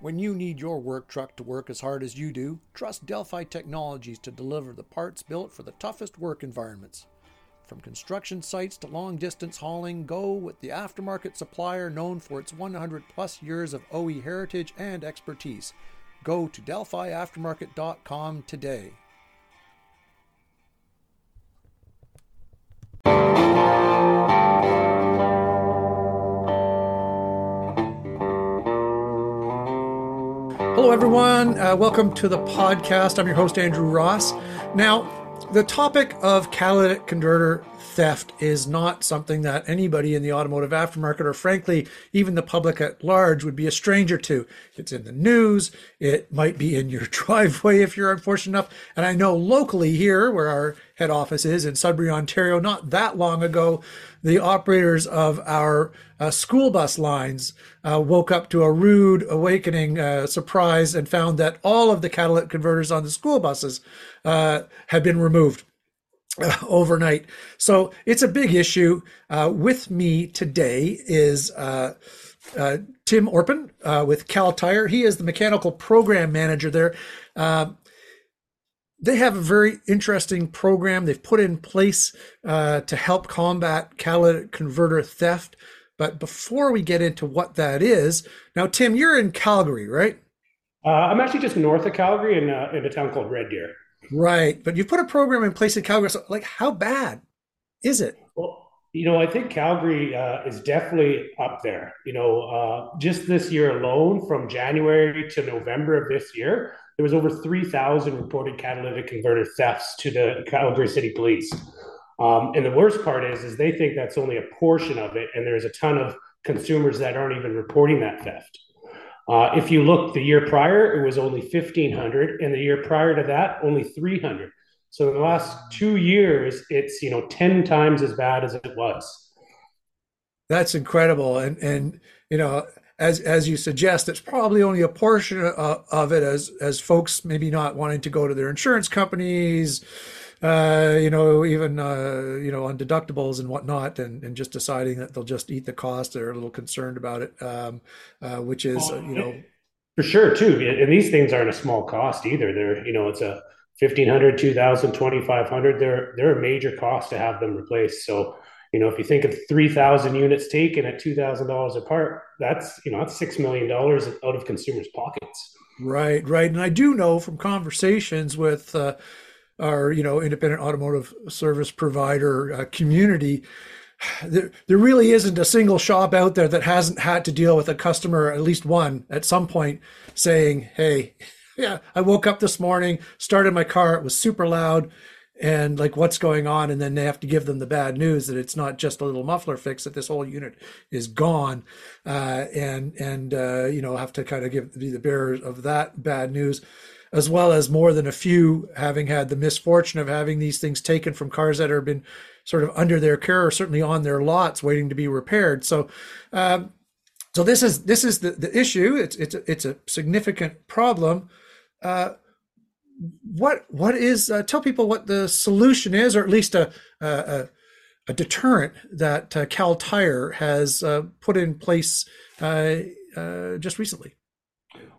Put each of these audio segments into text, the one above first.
When you need your work truck to work as hard as you do, trust Delphi Technologies to deliver the parts built for the toughest work environments. From construction sites to long distance hauling, go with the aftermarket supplier known for its 100 plus years of OE heritage and expertise. Go to DelphiAftermarket.com today. Hello, everyone. Uh, welcome to the podcast. I'm your host, Andrew Ross. Now, the topic of catalytic converter theft is not something that anybody in the automotive aftermarket or frankly even the public at large would be a stranger to it's in the news it might be in your driveway if you're unfortunate enough and i know locally here where our head office is in sudbury ontario not that long ago the operators of our uh, school bus lines uh, woke up to a rude awakening uh, surprise and found that all of the catalytic converters on the school buses uh, had been removed uh, overnight. So it's a big issue. Uh, with me today is Tim Orpen with Kal Tire. He is the mechanical program manager there. They have a very interesting program they've put in place to help combat catalytic converter theft. But before we get into what that is, now Tim, you're in Calgary, right? I'm actually just north of Calgary in, in a town called Red Deer. Right. But you put a program in place in Calgary. So, like, how bad is it? Well, you know, I think Calgary uh, is definitely up there. You know, uh, just this year alone, from January to November of this year, there was over 3,000 reported catalytic converter thefts to the Calgary City Police. Um, and the worst part is, is they think that's only a portion of it, and there's a ton of consumers that aren't even reporting that theft. Uh, if you look the year prior, it was only 1,500, and the year prior to that, only 300. So in the last two years, it's you know 10 times as bad as it was. That's incredible, and and you know as as you suggest, it's probably only a portion of, of it as as folks maybe not wanting to go to their insurance companies uh, you know, even uh, you know on deductibles and whatnot, and, and just deciding that they'll just eat the cost. They're a little concerned about it, um, uh, which is you know for sure too. And these things aren't a small cost either. They're you know it's a 1500 2000 2500 they're they're a major cost to have them replaced so you know if you think of 3000 units taken at $2000 a part that's you know that's $6 million out of consumers pockets. Right right. And i do know from conversations with uh, our you know independent automotive service provider uh, community there, there really isn't a single shop out there that hasn't had to deal with a customer at least one at some point saying hey yeah i woke up this morning started my car it was super loud and like what's going on and then they have to give them the bad news that it's not just a little muffler fix that this whole unit is gone uh, and and uh, you know have to kind of give be the bearers of that bad news as well as more than a few having had the misfortune of having these things taken from cars that have been sort of under their care or certainly on their lots waiting to be repaired. So, um, so this is this is the, the issue. It's it's a, it's a significant problem. Uh, what what is uh, tell people what the solution is, or at least a a, a deterrent that uh, Kal Tire has uh, put in place uh, uh, just recently.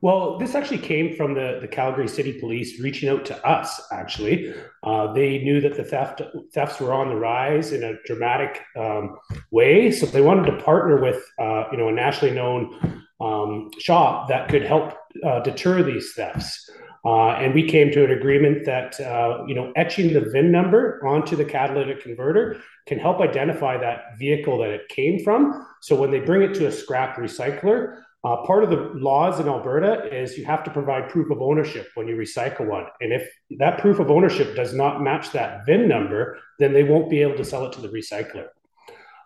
Well, this actually came from the, the Calgary City Police reaching out to us. Actually, uh, they knew that the theft thefts were on the rise in a dramatic um, way, so they wanted to partner with you know a nationally known um, shop that could help deter these thefts. Uh, and we came to an agreement that uh, you know etching the VIN number onto the catalytic converter can help identify that vehicle that it came from. So when they bring it to a scrap recycler, uh, part of the laws in Alberta is you have to provide proof of ownership when you recycle one. And if that proof of ownership does not match that VIN number, then they won't be able to sell it to the recycler.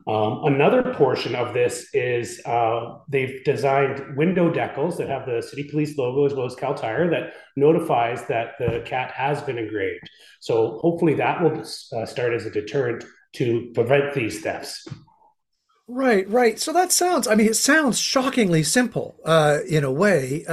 Um, another portion of this is uh, they've designed window decals that have the city police logo as well as Kal Tire that notifies that the cat has been engraved. So hopefully that will uh, start as a deterrent to prevent these thefts. Right, right. So that sounds, I mean, it sounds shockingly simple uh, in a way.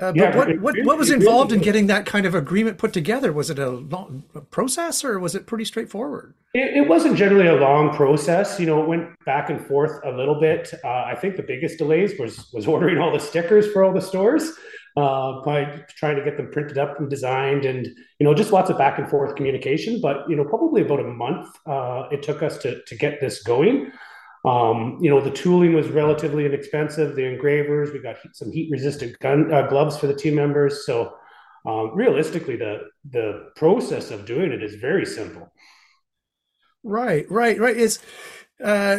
Uh, but yeah, what, what, what was involved in getting that kind of agreement put together? Was it a long process or was it pretty straightforward? It, it, wasn't generally a long process. You know, it went back and forth a little bit. Uh, I think the biggest delays was was ordering all the stickers for all the stores uh, by trying to get them printed up and designed, and you know, just lots of back and forth communication. But you know, probably about a month uh, it took us to to get this going. Um, you know, the tooling was relatively inexpensive. The engravers, we got some heat resistant gun uh, gloves for the team members. So, um, realistically, the the process of doing it is very simple. Right, right, right. It's uh,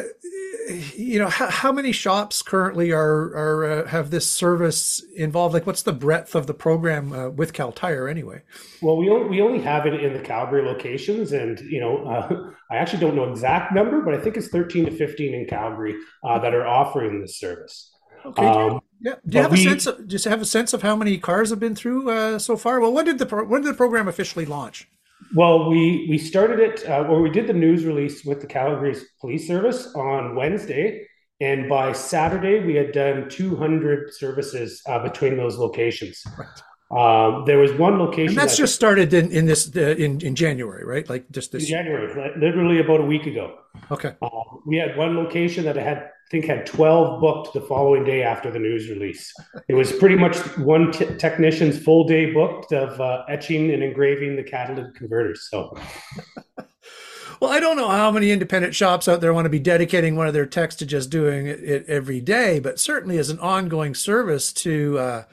you know how, how many shops currently are are uh, have this service involved? Like what's the breadth of the program uh, with Kal Tire anyway? Well we only, we only have it in the calgary locations and you know uh, i actually don't know exact number but i think it's 13 to 15 in calgary uh, that are offering this service. Okay. Um, yeah do you have we, a sense of just have a sense of how many cars have been through uh, so far? Well when did the pro- when did the program officially launch well, we we started it, uh, or we did the news release with the Calgary Police Service on Wednesday, and by Saturday we had done 200 services uh, between those locations. Right. Um, there was one location, and that's that just started in in this uh, in in January, right? Like just this January, literally about a week ago. Okay. Uh, we had one location that had I think had 12 booked the following day after the news release. It was pretty much one t- technician's full day booked of uh, etching and engraving the catalytic converters. So, well, I don't know how many independent shops out there want to be dedicating one of their techs to just doing it, every day, but certainly as an ongoing service to uh,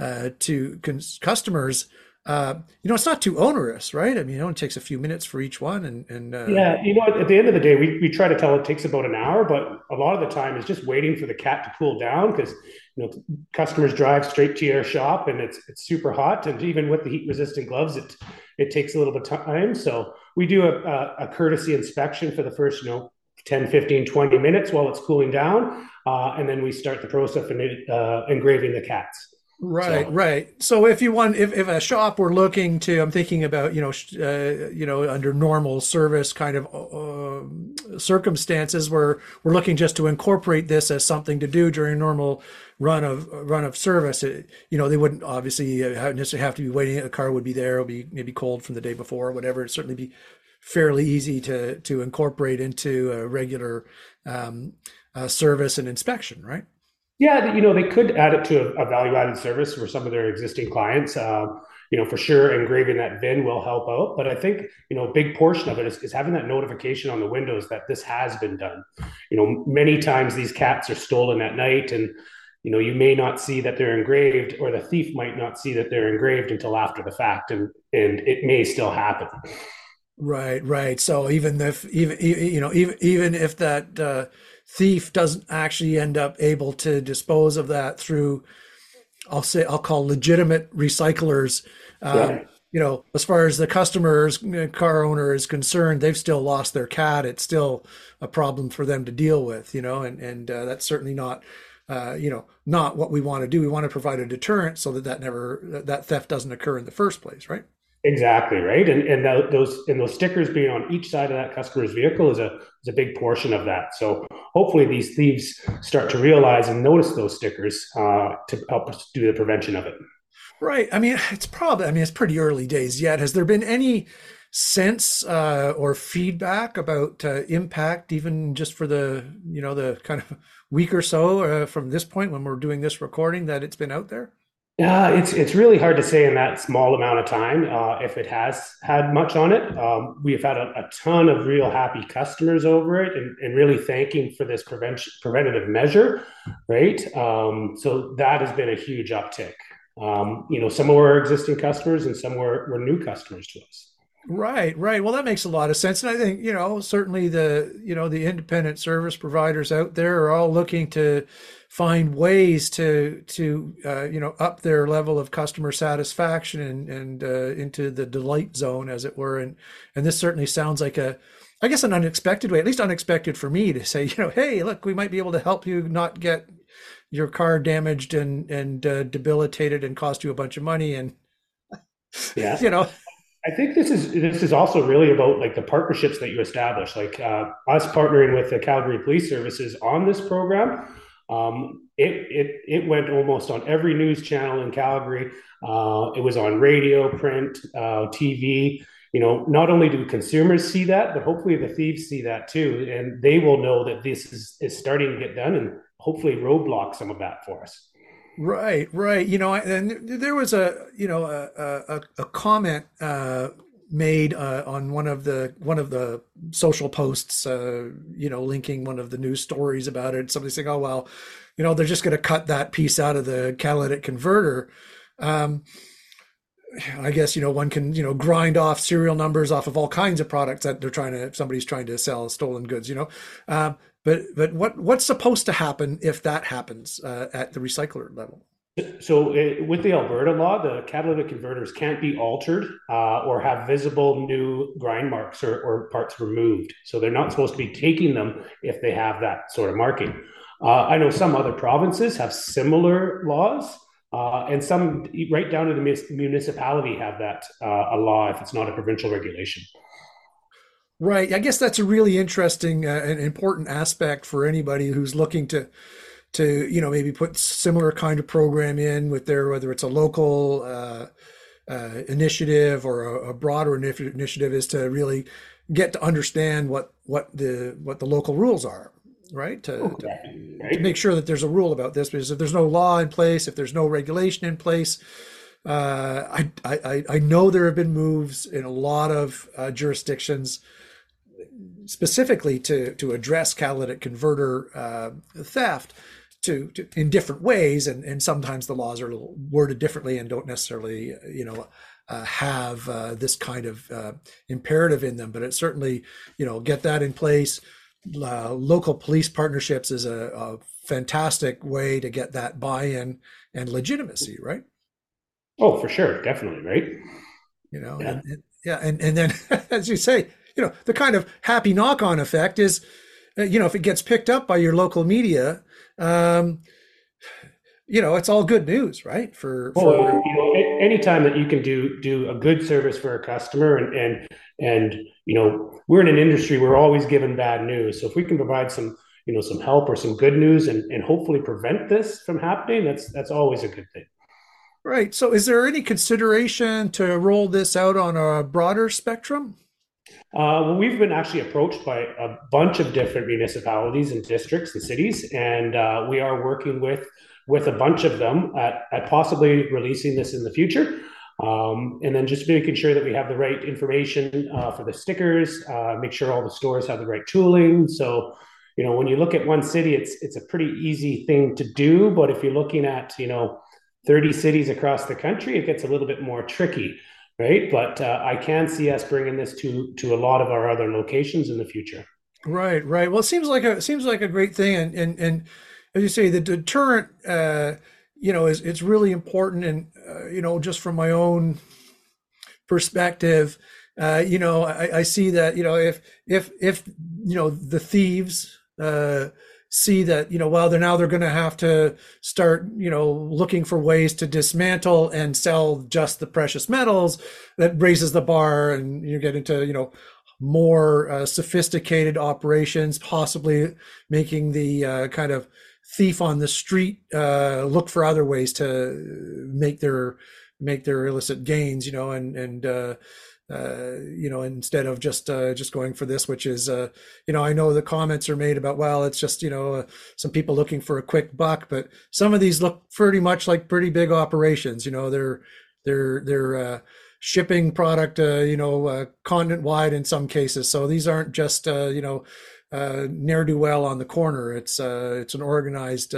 uh, to cons- customers, uh, you know, it's not too onerous, right? I mean, it only takes a few minutes for each one, and and uh, yeah, you know, at the end of the day, we we try to tell it takes about an hour, but a lot of the time is just waiting for the cat to cool down because you know customers drive straight to your shop and it's it's super hot, and even with the heat resistant gloves, it it takes a little bit of time. So we do a, a, a courtesy inspection for the first you know 10, 15, 20 minutes while it's cooling down, uh, and then we start the process of uh, engraving the cats. Right, so. right. So if you want, if, if a shop were looking to, I'm thinking about, you know, uh, you know, under normal service kind of uh, circumstances, where we're looking just to incorporate this as something to do during normal run of run of service. It, you know, they wouldn't obviously necessarily have to be waiting. A car would be there. It'll be maybe cold from the day before or whatever. It'd certainly be fairly easy to to incorporate into a regular um, uh, service and inspection, right? Yeah, you know, they could add it to a, value-added service for some of their existing clients. Uh, you know, for sure, engraving that VIN will help out. But I think you know, a big portion of it is, is having that notification on the windows that this has been done. You know, many times these cats are stolen at night, and you know, you may not see that they're engraved, or the thief might not see that they're engraved until after the fact, and and it may still happen. Right, right. So even if even you know even even if that. Uh, thief doesn't actually end up able to dispose of that through I'll say I'll call legitimate recyclers. Um, yeah. You know, as far as the customer's car owner is concerned, they've still lost their cat. It's still a problem for them to deal with. You know, and and uh, that's certainly not. Uh, you know, not what we want to do. We want to provide a deterrent so that that never that theft doesn't occur in the first place, right? Exactly right, and and those and those stickers being on each side of that customer's vehicle is a is a big portion of that. So hopefully these thieves start to realize and notice those stickers uh, to help us do the prevention of it. Right. I mean, it's probably I mean it's pretty early days yet. Has there been any sense uh, or feedback about uh, impact, even just for the you know the kind of week or so uh, from this point when we're doing this recording that it's been out there? Yeah, it's it's really hard to say in that small amount of time uh, if it has had much on it. Um, we've had a, a, ton of real happy customers over it, and, and really thanking for this prevention preventative measure, right? Um, so that has been a huge uptick. Um, you know, some were existing customers, and some were, were new customers to us. Right, right. Well, that makes a lot of sense, and I think you know certainly the you know the independent service providers out there are all looking to find ways to to uh, you know up their level of customer satisfaction and and uh, into the delight zone as it were. And and this certainly sounds like a I guess an unexpected way at least unexpected for me to say you know hey look we might be able to help you not get your car damaged and and uh, debilitated and cost you a bunch of money. And yeah. you know. I think this is this is also really about like the partnerships that you establish, like uh, us partnering with the Calgary Police Services on this program Um, it, it, it went almost on every news channel in Calgary. Uh, it was on radio, print, uh, TV. You know, not only do consumers see that, but hopefully the thieves see that too, and they will know that this is, is starting to get done, and hopefully roadblock some of that for us. Right, right. You know, and there was a you know a a, a comment uh, made uh, on one of the one of the social posts, uh, you know, linking one of the news stories about it. Somebody saying, "Oh well, you know, they're just going to cut that piece out of the catalytic converter." Um, I guess you know one can you know grind off serial numbers off of all kinds of products that they're trying to somebody's trying to sell stolen goods. You know, um, but but what what's supposed to happen if that happens uh, at the recycler level? So, it, with the Alberta law, the catalytic converters can't be altered uh, or have visible new grind marks or, or, parts removed. So, they're not supposed to be taking them if they have that sort of marking. Uh, I know some other provinces have similar laws, uh, and some right down to the municipality have that uh, a law if it's not a provincial regulation. Right. I guess that's a really interesting uh, and important aspect for anybody who's looking to to you know maybe put similar kind of program in with their whether it's a local uh, uh, initiative or a, a broader initiative is to really get to understand what what the what the local rules are right to, okay. to, to, make sure that there's a rule about this because if there's no law in place if there's no regulation in place uh, I, I I know there have been moves in a lot of uh, jurisdictions specifically to to address catalytic converter uh, theft to, to, in different ways, and and sometimes the laws are worded differently and don't necessarily you know uh, have uh, this kind of uh, imperative in them. But it certainly you know get that in place. Uh, local police partnerships is a, a fantastic way to get that buy-in and legitimacy, right? Oh, for sure, definitely, right? You know, yeah, and, and, yeah, and and then as you say, you know, the kind of happy knock-on effect is, uh, you know, if it gets picked up by your local media, um, you know, it's all good news, right? For, well, for you know, anytime that you can do do a good service for a customer, and and and you know, we're in an industry we're always given bad news. So if we can provide some you know some help or some good news, and and hopefully prevent this from happening, that's that's always a good thing. Right. So, is there any consideration to roll this out on a broader spectrum? Uh, well, we've been actually approached by a bunch of different municipalities and districts and cities, and uh, we are working with with a bunch of them at, at possibly releasing this in the future. Um, and then just making sure that we have the right information uh, for the stickers, uh, make sure all the stores have the right tooling. So, you know, when you look at one city, it's it's a pretty easy thing to do. But if you're looking at, you know, 30 cities across the country, it gets a little bit more tricky right? But uh, I can see us bringing this to to a lot of our other locations in the future. Right, right. Well, it seems like a seems like a great thing, and and and as you say, the deterrent, uh, you know, is it's really important, and uh, you know, just from my own perspective, uh, you know, I, I see that you know if if if you know the thieves. Uh, see that you know well they're now they're going to have to start you know looking for ways to dismantle and sell just the precious metals that raises the bar and you get into you know more uh, sophisticated operations possibly making the uh, kind of thief on the street uh, look for other ways to make their make their illicit gains you know and and uh, you know, instead of just uh, just going for this, which is, uh, you know, I know the comments are made about, well, it's just, you know, uh, some people looking for a quick buck, but some of these look pretty much like pretty big operations. You know, they're they're they're uh, shipping product, you know, continent wide in some cases. So these aren't just, you know, ne'er do well on the corner. It's it's an organized.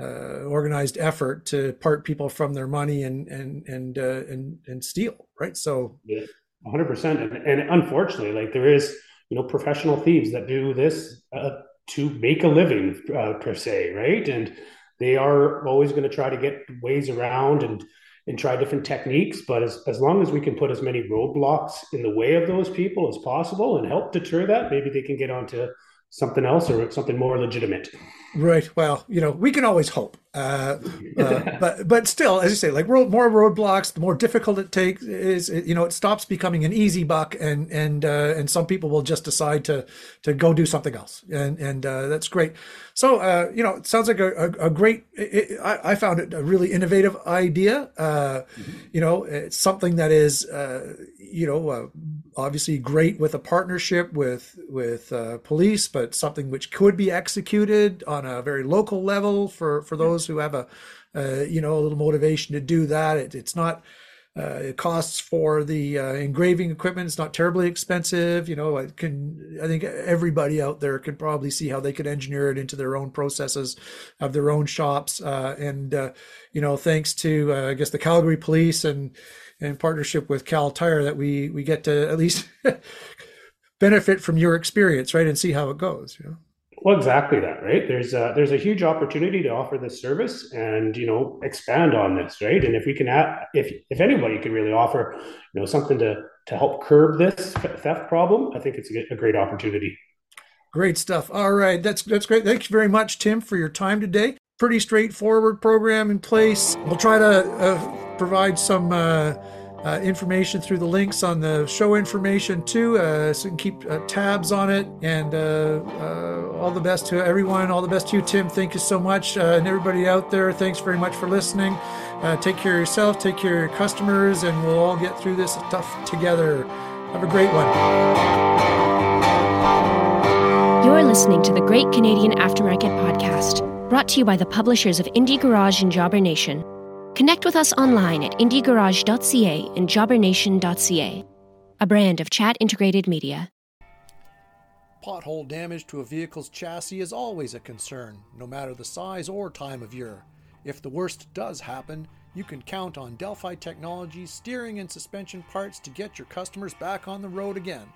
Organized effort to part people from their money and and and and and steal, right? So yeah. 100% and, and unfortunately like there is you know professional thieves that do this uh, to make a living uh, per se right? And they are always going to try to get ways around and and try different techniques. But as, as long as we can put as many roadblocks in the way of those people as possible and help deter that maybe they can get onto something else or something more legitimate. Right. Well, you know, we can always hope, uh, uh, but but still, as you say, like road, more roadblocks, the more difficult it takes is. You know, it stops becoming an easy buck, and and uh, and some people will just decide to to go do something else, and and uh, that's great. So uh, you know, it sounds like a, a, a great. It, I, I, found it a really innovative idea. Mm-hmm. You know, it's something that is you know obviously great with a partnership with with police, but something which could be executed on a very local level for for those who have a uh, you know a little motivation to do that. It, it's not. Uh, it costs for the uh, engraving equipment. It's not terribly expensive. You know, I can. I think everybody out there could probably see how they could engineer it into their own processes of their own shops. Uh, and uh, you know, thanks to uh, I guess the Calgary Police and in partnership with Kal Tire, that we we get to at least benefit from your experience, right, and see how it goes. You know. Well, exactly that, right? There's a, there's a huge opportunity to offer this service and you know expand on this, right? And if we can, add, if if anybody can really offer, you know, something to to help curb this theft problem, I think it's a, great opportunity. Great stuff. All right, that's that's great. Thanks very much, Tim, for your time today. Pretty straightforward program in place. We'll try to uh, provide some. Uh, uh, information through the links on the show information too, uh, so you can keep uh, tabs on it. And uh, uh, all the best to everyone. All the best to you, Tim. Thank you so much, uh, and everybody out there. Thanks very much for listening. take care of yourself. Take care of your customers, and we'll all get through this stuff together. Have a great one. You're listening to the Great Canadian Aftermarket Podcast, brought to you by the publishers of Indie Garage and Jobber Nation. Connect with us online at indiegarage.ca and jobbernation.ca, a brand of chat integrated media. Pothole damage to a vehicle's chassis is always a concern, no matter the size or time of year. If the worst does happen, you can count on Delphi Technologies steering and suspension parts to get your customers back on the road again.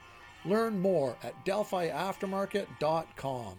Learn more at delphiaftermarket.com.